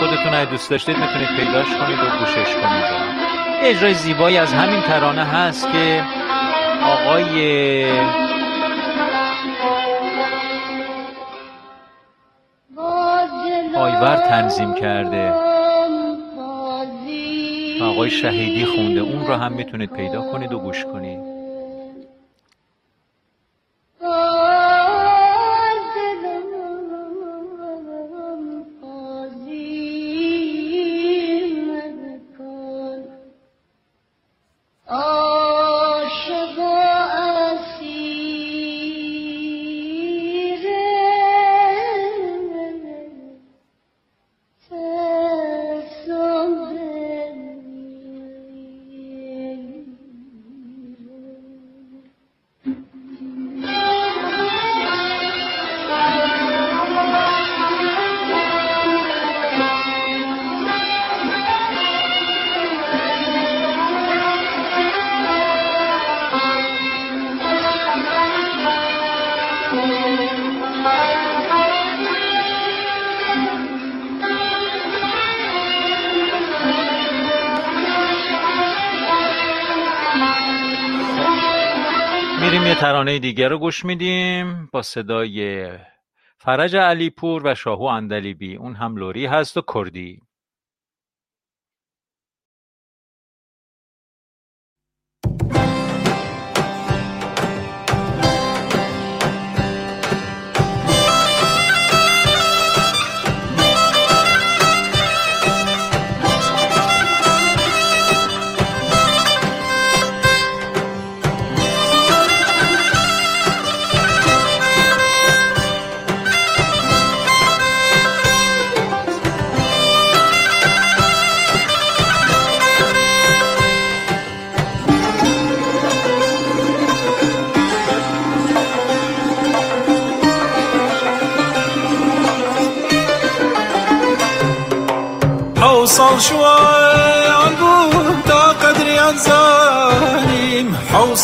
خودتون اگه دوست داشتید می‌تونید پیداش کنید و گوشش کنید. اجرای زیبایی از همین ترانه هست که آقای آیور تنظیم کرده. آقای شهیدی خونده. اون رو هم می‌تونید پیدا کنید و گوش کنید. میریم یه ترانه دیگه رو گوش میدیم با صدای فرج علیپور و شاهو اندلیبی. اون هم لوری هست و کردی.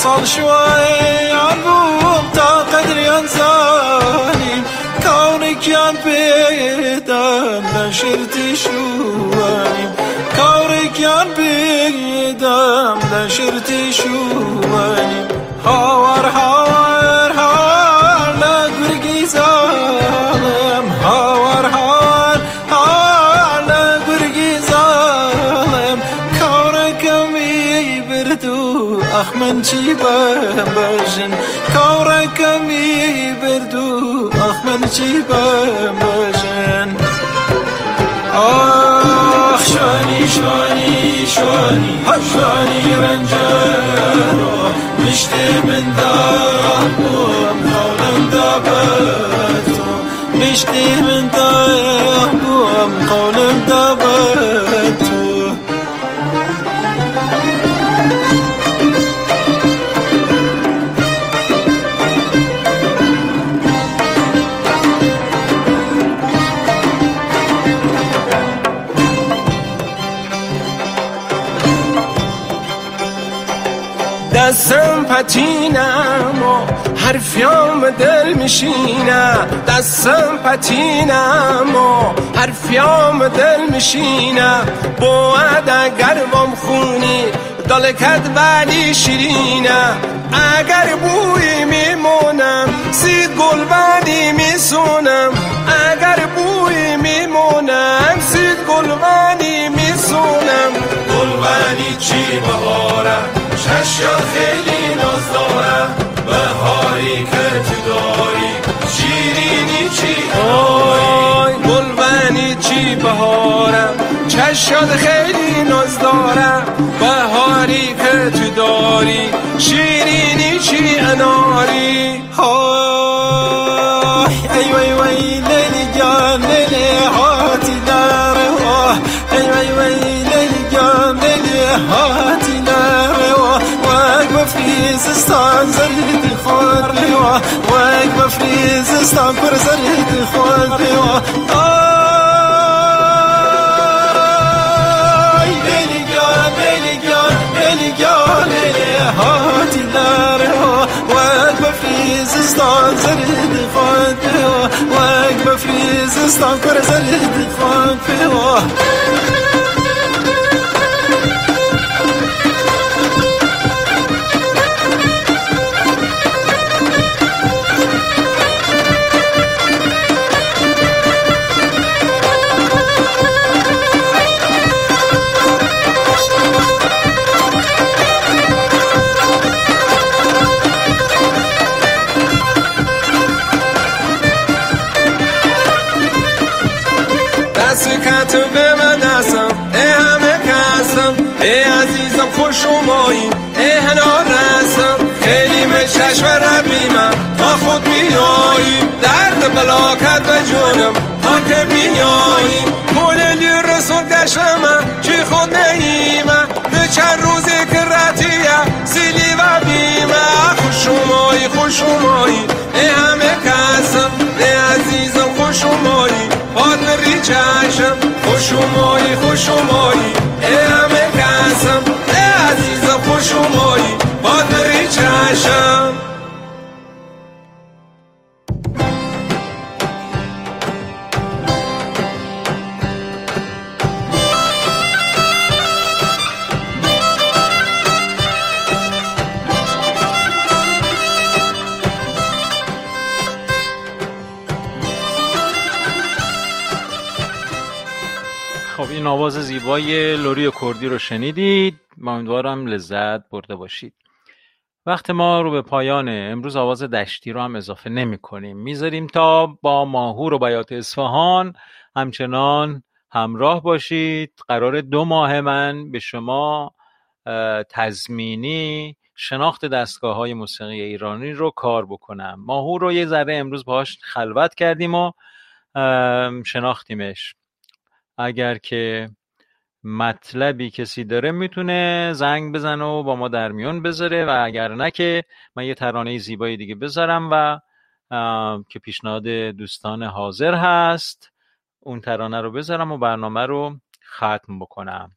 وصل شوي عقوب تا قدر ينساني كونك يا بيت ما شرتي شواني كونك يا بيت ما شرتي شواني هوار اخ من چی بجن كوركم يبردو اخ من چی بجن آخ شانی شانی شانی شانی رنجارو مشتی من دارم قولم دابتو مشتی من دارم پتینم و حرفیام دل میشینه. دستم پتینم و حرفیام دل میشینه. بود اگر وام خونی دلکت ولی شیرینه. اگر بوی میمونم سید گل ولی میسونم. اگر بوی میمونم سید گل ولی میسونم. گل ولی چی بهارم؟ چشم خیلی دارم بهاری که تو داری. شیرینی چی؟ داری گلبنی چی بهارم؟ چشم خیلی ناز دارم. بهاری که تو داری. شیرینی چی اناری؟ های ای وی وی لیلی جان لیلی هاتی داره ای وی وی لیلی جان لیلی هاتی واقفة في زستان زرد خور لوا. واقفة في زستان بر زرد خور لوا. زستان زرد خان فيها واقفة في زستان كرة زرد خان فيها کتو به من دستم ای همه کسم ای عزیزم خوش اومایی. ای هنا رسم خیلی به چشم من. تا خود بیایی درد بلاکت به جونم. تا که بیایی مولی رسول دشم من. چی خود نیمه به چند روزی که رتیه سیلی و بیمه خوش اومایی خوش اومایی. ای همه کسم ای عزیزم خوش اومایی باد بری چشم خوش اومایی خوش اومایی ای همه کسم ای عزیزم خوش آواز زیبای لوری کردی رو شنیدید. امیدوارم لذت برده باشید. وقت ما رو به پایانه. امروز آواز دشتی رو هم اضافه نمی کنیم. می‌ذاریم تا با ماهور و بیات اصفهان همچنان همراه باشید. قرار دو ماه من به شما تزمینی شناخت دستگاه های موسیقی ایرانی رو کار بکنم. ماهور رو یه ذره امروز باهاش خلوت کردیم و شناختیمش. اگر که مطلبی کسی داره می‌تونه زنگ بزنه و با ما در میون بذاره و اگر نه که من یه ترانه زیبایی دیگه بذارم و که پیشنهاد دوستان حاضر هست اون ترانه رو بذارم و برنامه رو ختم بکنم.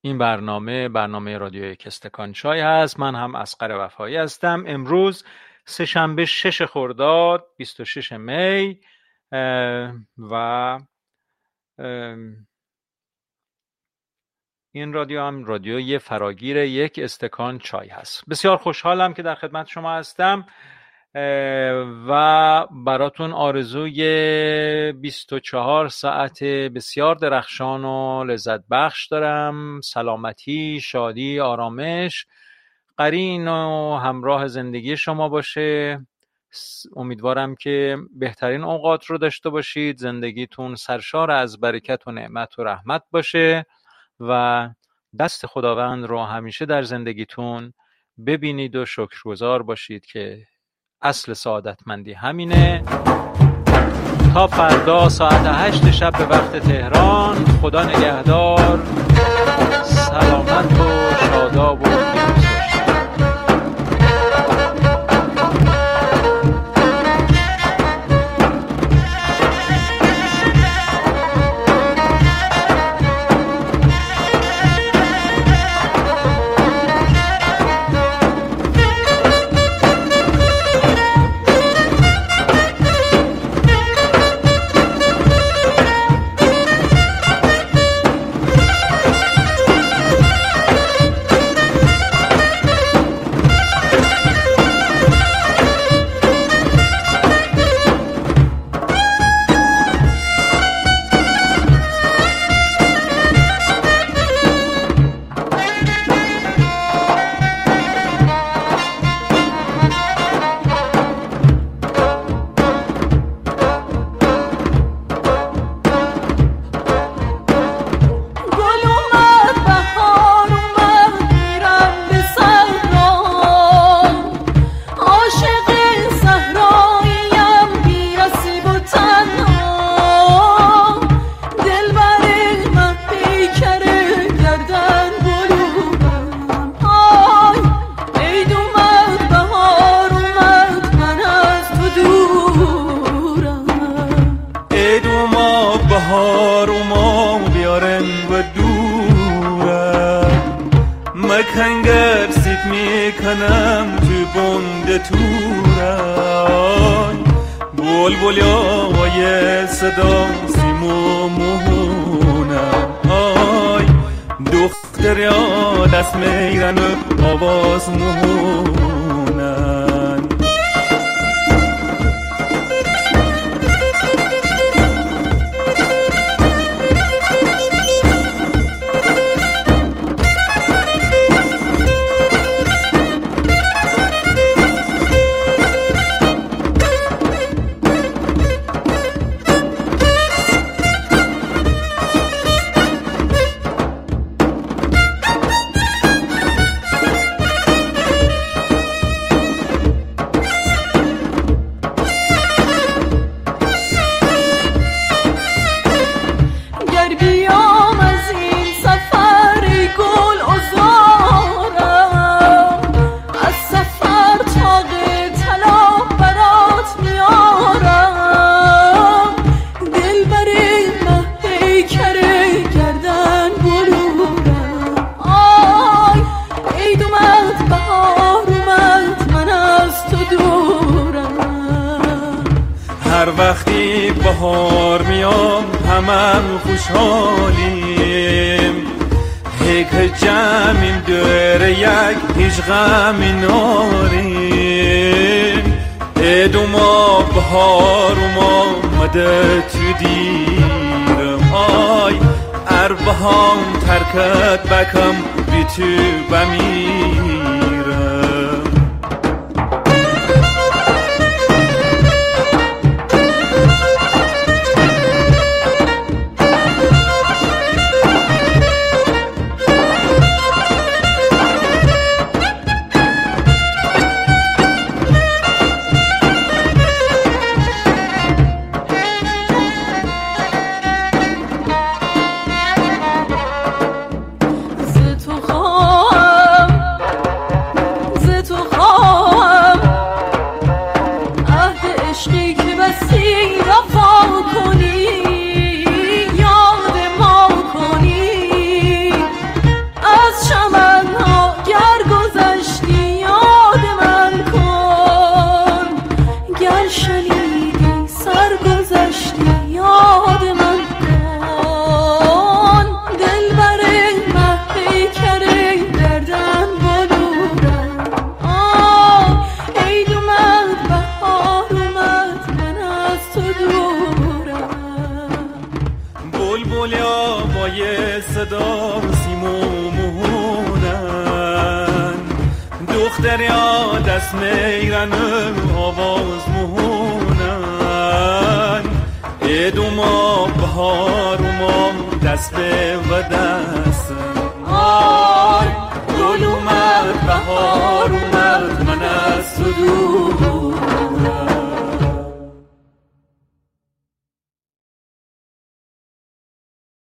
این برنامه برنامه رادیو کستکان چای هست. من هم اسقر وفایی هستم. امروز سهشنبه شش خرداد 26 می و این رادیو هم رادیوی فراگیر یک استکان چای هست. بسیار خوشحالم که در خدمت شما هستم و براتون آرزوی 24 ساعت بسیار درخشان و لذت بخش دارم. سلامتی، شادی، آرامش. قرین و همراه زندگی شما باشه. امیدوارم که بهترین اوقات رو داشته باشید. زندگیتون سرشار از برکت و نعمت و رحمت باشه و دست خداوند رو همیشه در زندگیتون ببینید و شکرگزار باشید که اصل سعادتمندی همینه. تا فردا ساعت هشت شب به وقت تهران خدا نگهدار سلامت و شاداب و غمیناریم دم ما مده تو دیرم آی اربهام ترکت بکم بی تو بمیرم